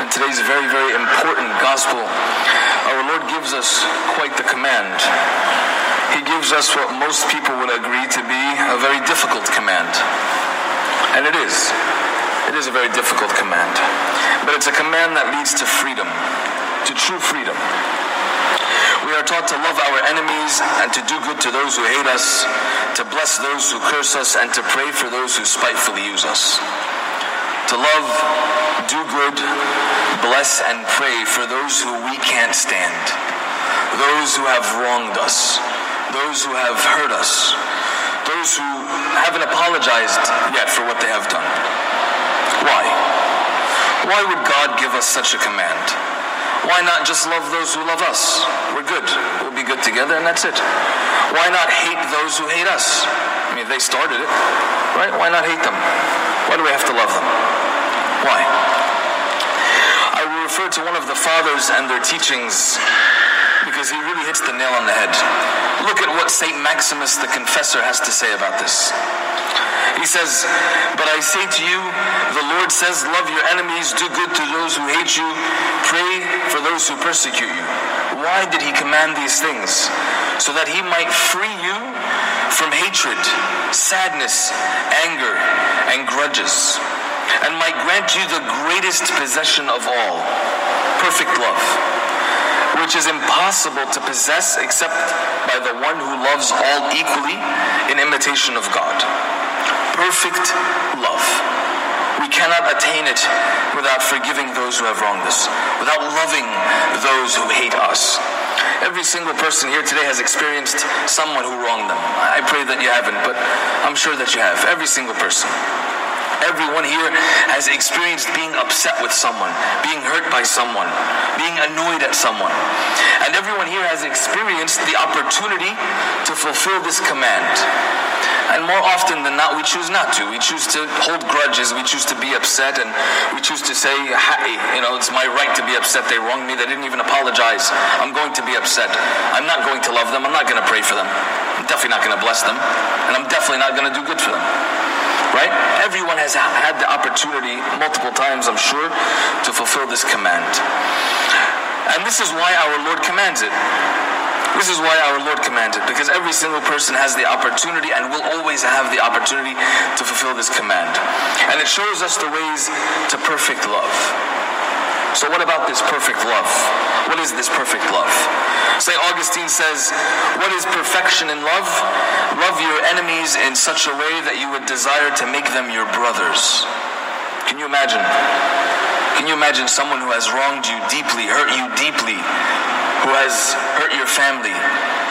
in today's very, very important gospel, our Lord gives us quite the command. He gives us what most people would agree to be a very difficult command. And it is. It is a very difficult command. But it's a command that leads to freedom, to true freedom. We are taught to love our enemies and to do good to those who hate us, to bless those who curse us, and to pray for those who spitefully use us. To love, do good, bless, and pray for those who we can't stand, those who have wronged us, those who have hurt us, those who haven't apologized yet for what they have done. Why? Why would God give us such a command? Why not just love those who love us? We're good. We'll be good together, and that's it. Why not hate those who hate us? I mean, they started it, right? Why not hate them? Why do we have to love them? Why? I will refer to one of the fathers and their teachings because he really hits the nail on the head. Look at what St. Maximus the Confessor has to say about this. He says, But I say to you, the Lord says, Love your enemies, do good to those who hate you, pray for those who persecute you. Why did he command these things? So that he might free you from hatred, sadness, anger, and grudges, and might grant you the greatest possession of all perfect love which is impossible to possess except by the one who loves all equally in imitation of God. Perfect love. We cannot attain it without forgiving those who have wronged us, without loving those who hate us. Every single person here today has experienced someone who wronged them. I pray that you haven't, but I'm sure that you have. Every single person. Everyone here has experienced being upset with someone, being hurt by someone, being annoyed at someone. And everyone here has experienced the opportunity to fulfill this command. And more often than not, we choose not to. We choose to hold grudges. We choose to be upset. And we choose to say, hey, you know, it's my right to be upset. They wronged me. They didn't even apologize. I'm going to be upset. I'm not going to love them. I'm not going to pray for them. I'm definitely not going to bless them. And I'm definitely not going to do good for them right? Everyone has had the opportunity multiple times, I'm sure, to fulfill this command. And this is why our Lord commands it. This is why our Lord commands it, because every single person has the opportunity and will always have the opportunity to fulfill this command. And it shows us the ways to perfect love. So, what about this perfect love? What is this perfect love? St. Augustine says, What is perfection in love? Love your enemies in such a way that you would desire to make them your brothers. Can you imagine? Can you imagine someone who has wronged you deeply, hurt you deeply, who has hurt your family,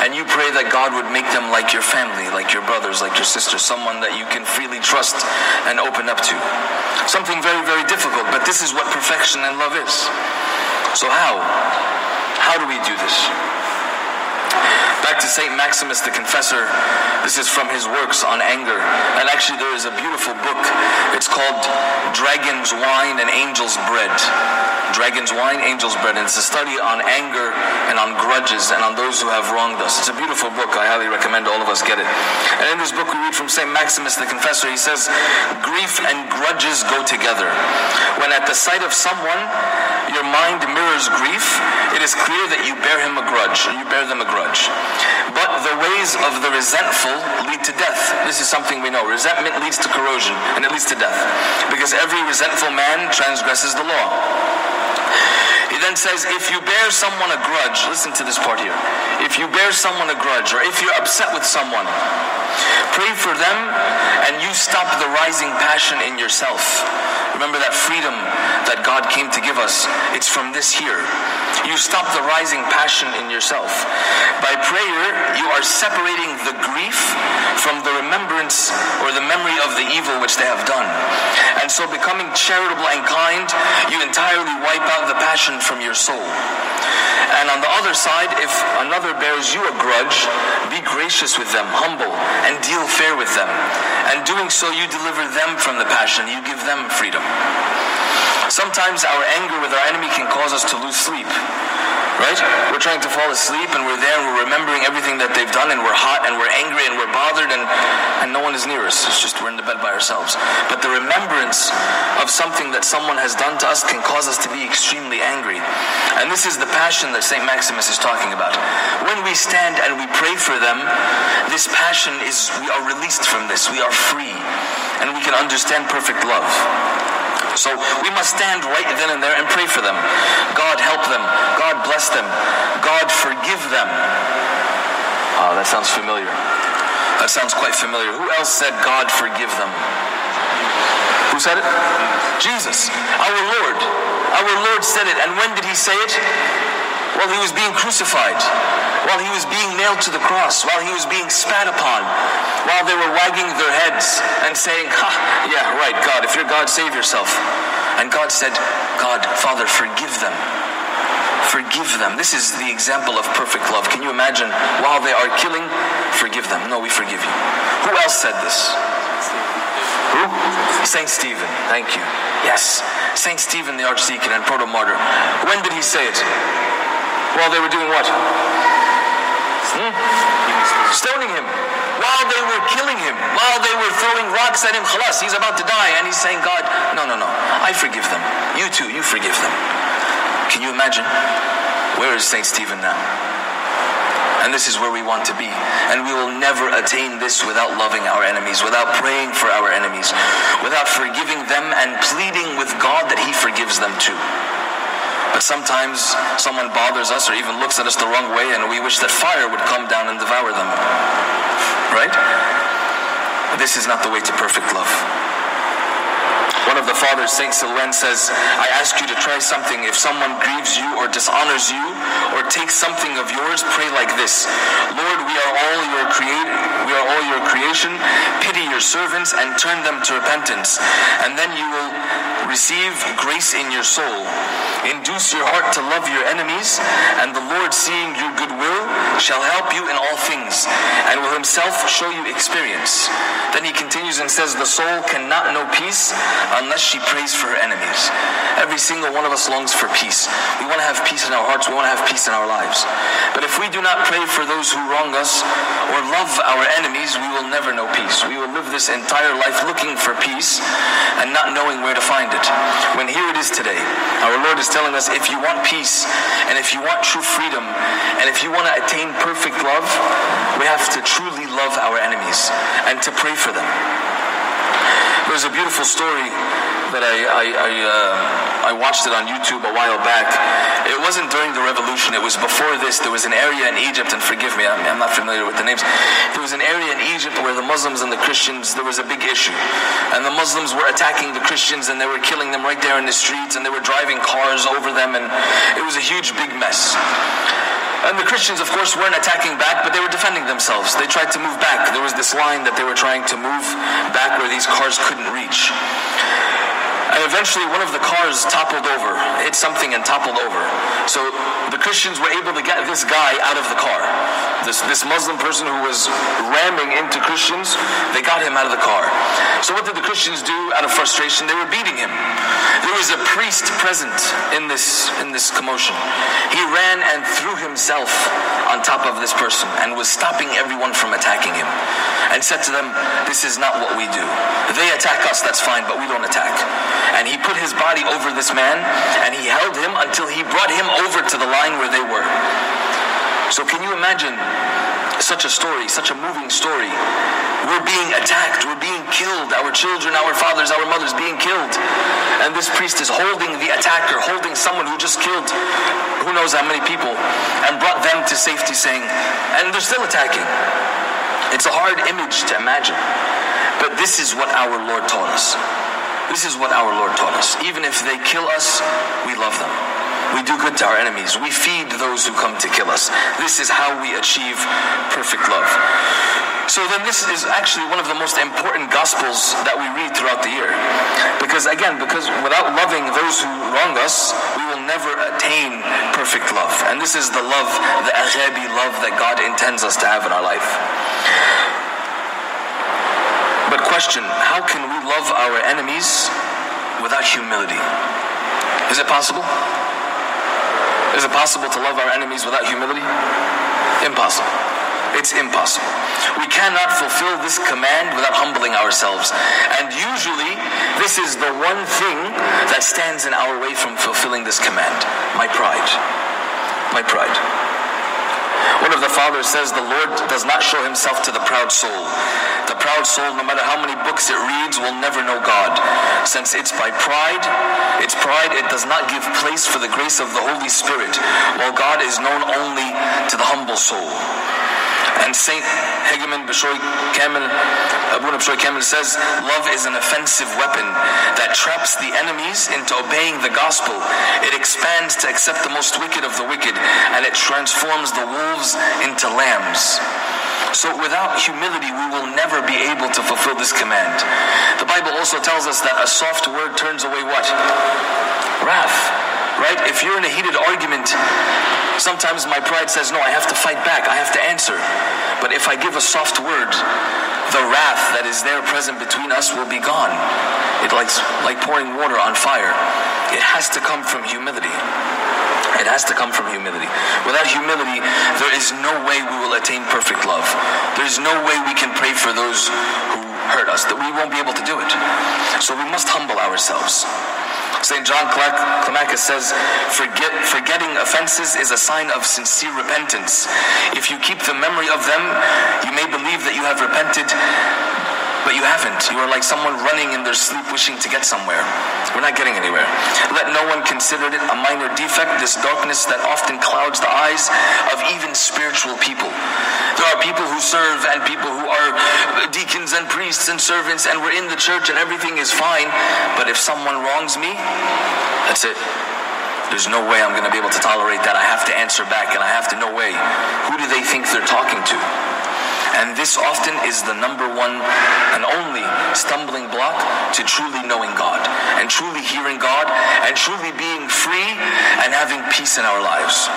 and you pray that God would make them like your family, like your brothers, like your sisters, someone that you can freely trust and open up to? Something very, very difficult, but this is what perfection and love is. So, how? How do we do this? Back to St. Maximus the Confessor. This is from his works on anger. And actually, there is a beautiful book. It's called Dragon's Wine and Angel's Bread. Dragon's Wine, Angel's Bread. And it's a study on anger and on grudges and on those who have wronged us. It's a beautiful book. I highly recommend all of us get it. And in this book, we read from St. Maximus the Confessor. He says, Grief and grudges go together. When at the sight of someone, your mind mirrors grief, it is clear that you bear him a grudge, you bear them a grudge. But the ways of the resentful lead to death. This is something we know. Resentment leads to corrosion, and it leads to death. Because every resentful man transgresses the law. He then says, if you bear someone a grudge, listen to this part here. If you bear someone a grudge, or if you're upset with someone, pray for them and you stop the rising passion in yourself. Remember that freedom that God came to give us. It's from this here. You stop the rising passion in yourself. By prayer, you are separating the grief from the remembrance or the memory of the evil which they have done. And so, becoming charitable and kind, you entirely wipe out the from your soul. And on the other side, if another bears you a grudge, be gracious with them, humble, and deal fair with them. And doing so, you deliver them from the passion, you give them freedom. Sometimes our anger with our enemy can cause us to lose sleep. Right? We're trying to fall asleep and we're there and we're remembering everything that they've done and we're hot and we're angry and we're bothered and, and no one is near us. It's just we're in the bed by ourselves. But the remembrance of something that someone has done to us can cause us to be extremely angry. And this is the passion that St. Maximus is talking about. When we stand and we pray for them, this passion is, we are released from this. We are free. And we can understand perfect love. So we must stand right then and there and pray for them. God help them. God bless them. God forgive them. Oh, that sounds familiar. That sounds quite familiar. Who else said God forgive them? Who said it? Jesus, our Lord. Our Lord said it. And when did he say it? While he was being crucified, while he was being nailed to the cross, while he was being spat upon, while they were wagging their heads and saying, Ha, yeah, right, God, if you're God, save yourself. And God said, God, Father, forgive them. Forgive them. This is the example of perfect love. Can you imagine? While they are killing, forgive them. No, we forgive you. Who else said this? Who? Saint Stephen. Thank you. Yes. Saint Stephen, the archdeacon and proto martyr. When did he say it? While they were doing what? Stoning him. While they were killing him. While they were throwing rocks at him. Khalas, he's about to die. And he's saying, God, no, no, no. I forgive them. You too, you forgive them. Can you imagine? Where is St. Stephen now? And this is where we want to be. And we will never attain this without loving our enemies, without praying for our enemies, without forgiving them and pleading with God that He forgives them too. But sometimes someone bothers us or even looks at us the wrong way, and we wish that fire would come down and devour them. Right? This is not the way to perfect love. One of the fathers, Saint Silouan, says, I ask you to try something. If someone grieves you or dishonors you or takes something of yours, pray like this Lord, we are all your create we are all your creation. Pity your servants and turn them to repentance. And then you will receive grace in your soul. Induce your heart to love your enemies, and the Lord, seeing your goodwill, shall help you in all things, and will himself show you experience. Then he continues and says, The soul cannot know peace unless she prays for her enemies. Every single one of us longs for peace. We want to have peace in our hearts, we want to have peace in our lives. But if we do not pray for those who wrong us or love our enemies, we will never know peace. We will live this entire life looking for peace and not knowing where to find it. When here it is today, our Lord is telling us if you want peace and if you want true freedom and if you want to attain perfect love, we have to truly love our enemies and to pray for them. There's a beautiful story that I I, I, uh, I, watched it on YouTube a while back. It wasn't during the revolution. It was before this. There was an area in Egypt, and forgive me, I'm, I'm not familiar with the names. There was an area in Egypt where the Muslims and the Christians there was a big issue, and the Muslims were attacking the Christians, and they were killing them right there in the streets, and they were driving cars over them, and it was a huge big mess. And the Christians, of course, weren't attacking back, but they were defending themselves. They tried to move back. There was this line that they were trying to move back where these cars couldn't reach. And eventually, one of the cars toppled over, hit something and toppled over. So the Christians were able to get this guy out of the car. This, this Muslim person who was ramming into Christians, they got him out of the car. So what did the Christians do out of frustration? They were beating him. There was a priest present in this in this commotion. He ran and threw himself on top of this person and was stopping everyone from attacking him. And said to them, This is not what we do. They attack us, that's fine, but we don't attack. And he put his body over this man and he held him until he brought him over to the line where they were. So can you imagine such a story, such a moving story. We're being attacked, we're being killed, our children, our fathers, our mothers being killed. And this priest is holding the attacker, holding someone who just killed who knows how many people, and brought them to safety, saying, and they're still attacking. It's a hard image to imagine. But this is what our Lord taught us. This is what our Lord taught us. Even if they kill us, we love them. We do good to our enemies. We feed those who come to kill us. This is how we achieve perfect love. So then this is actually one of the most important gospels that we read throughout the year. Because again, because without loving those who wrong us, we will never attain perfect love. And this is the love, the aghabi love that God intends us to have in our life. Question, how can we love our enemies without humility? Is it possible? Is it possible to love our enemies without humility? Impossible. It's impossible. We cannot fulfill this command without humbling ourselves. And usually, this is the one thing that stands in our way from fulfilling this command my pride. My pride. One of the fathers says the Lord does not show himself to the proud soul. The proud soul, no matter how many books it reads, will never know God. Since it's by pride, its pride, it does not give place for the grace of the Holy Spirit, while God is known only to the humble soul. And Saint Hegumen Bishoy Kamel, Abuna Bishoy Kamel says, love is an offensive weapon that traps the enemies into obeying the gospel. It expands to accept the most wicked of the wicked, and it transforms the wolves into lambs. So without humility, we will never be able to fulfill this command. The Bible also tells us that a soft word turns away what? Wrath. Right? If you're in a heated argument, sometimes my pride says, no, I have to fight back. I have to answer. But if I give a soft word, the wrath that is there present between us will be gone. It likes like pouring water on fire. It has to come from humility. It has to come from humility. Without humility, there is no way we will attain perfect love. There's no way we can pray for those who hurt us, that we won't be able to do it. So we must humble ourselves. St. John Climacus says, Forget, forgetting offenses is a sign of sincere repentance. If you keep the memory of them, you may believe that you have repented, but you haven't. You are like someone running in their sleep wishing to get somewhere. We're not getting anywhere. Let no one consider it a minor defect, this darkness that often clouds the eyes of even spiritual people. There are people who serve and people who are deacons and priests and servants, and we're in the church and everything is fine. But if someone wrongs me, that's it. There's no way I'm going to be able to tolerate that. I have to answer back, and I have to know way. Who do they think they're talking to? And this often is the number one and only stumbling block to truly knowing God and truly hearing God and truly being free and having peace in our lives.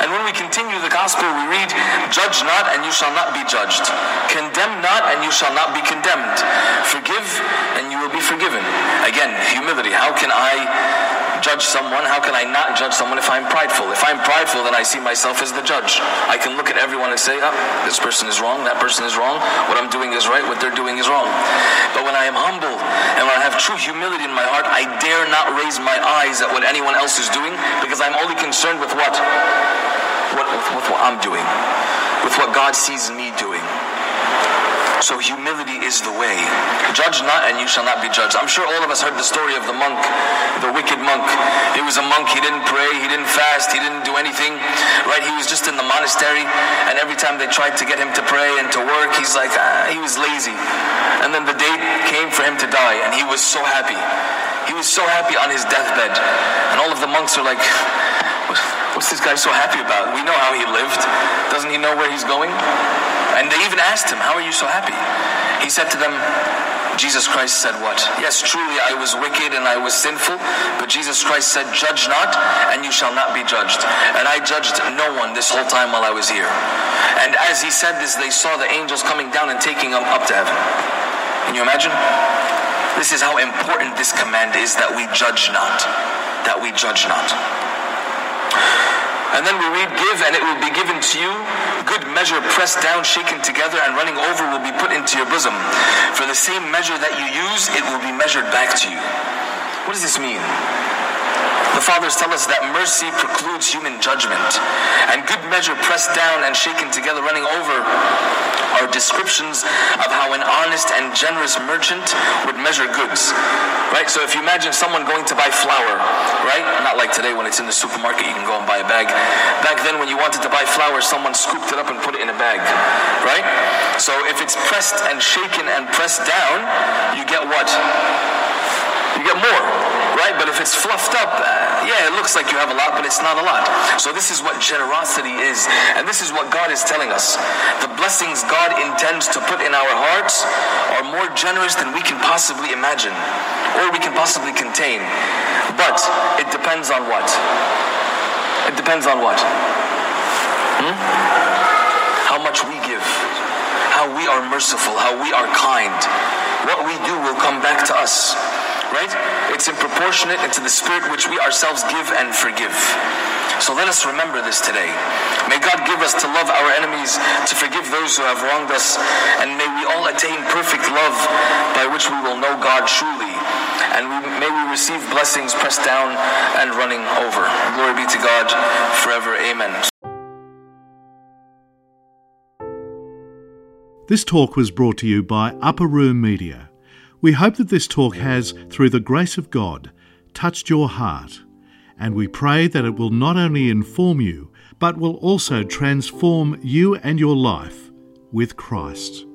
And when we continue the gospel, we read, Judge not, and you shall not be judged. Condemn not, and you shall not be condemned. Forgive, and you will be forgiven. Again, humility. How can I judge someone? How can I not judge someone if I'm prideful? If I'm prideful, then I see myself as the judge. I can look at everyone and say, oh, this person is wrong, that person is wrong, what I'm doing is right, what they're doing is wrong. But when I am humble and when I have true humility in my heart, I dare not raise my eyes at what anyone else is doing because I'm only concerned with what? What, with, with what I'm doing, with what God sees me doing. So humility is the way. Judge not and you shall not be judged. I'm sure all of us heard the story of the monk, the wicked monk. He was a monk, he didn't pray, he didn't fast, he didn't do anything, right? He was just in the monastery and every time they tried to get him to pray and to work, he's like, ah, he was lazy. And then the day came for him to die and he was so happy. He was so happy on his deathbed. And all of the monks are like, what's this guy so happy about? We know how he lived. Doesn't he know where he's going? And they even asked him, How are you so happy? He said to them, Jesus Christ said what? Yes, truly I was wicked and I was sinful, but Jesus Christ said, Judge not, and you shall not be judged. And I judged no one this whole time while I was here. And as he said this, they saw the angels coming down and taking him up to heaven. Can you imagine? This is how important this command is that we judge not. That we judge not. And then we read, Give, and it will be given to you. Good measure, pressed down, shaken together, and running over will be put into your bosom. For the same measure that you use, it will be measured back to you. What does this mean? The fathers tell us that mercy precludes human judgment, and good measure pressed down and shaken together, running over, are descriptions of how an honest and generous merchant would measure goods. Right? So if you imagine someone going to buy flour, right? Not like today when it's in the supermarket, you can go and buy a bag. Back then, when you wanted to buy flour, someone scooped it up and put it in a bag, right? So if it's pressed and shaken and pressed down, you get what? You get more, right? But if it's fluffed up, uh, yeah, it looks like you have a lot, but it's not a lot. So this is what generosity is, and this is what God is telling us. The blessings God intends to put in our hearts are more generous than we can possibly imagine, or we can possibly contain. But it depends on what? It depends on what? Hmm? How much we give, how we are merciful, how we are kind. What we do will come back to us right? It's in proportionate into the spirit which we ourselves give and forgive. So let us remember this today. May God give us to love our enemies, to forgive those who have wronged us, and may we all attain perfect love by which we will know God truly. And we, may we receive blessings pressed down and running over. Glory be to God forever. Amen. This talk was brought to you by Upper Room Media. We hope that this talk has, through the grace of God, touched your heart, and we pray that it will not only inform you, but will also transform you and your life with Christ.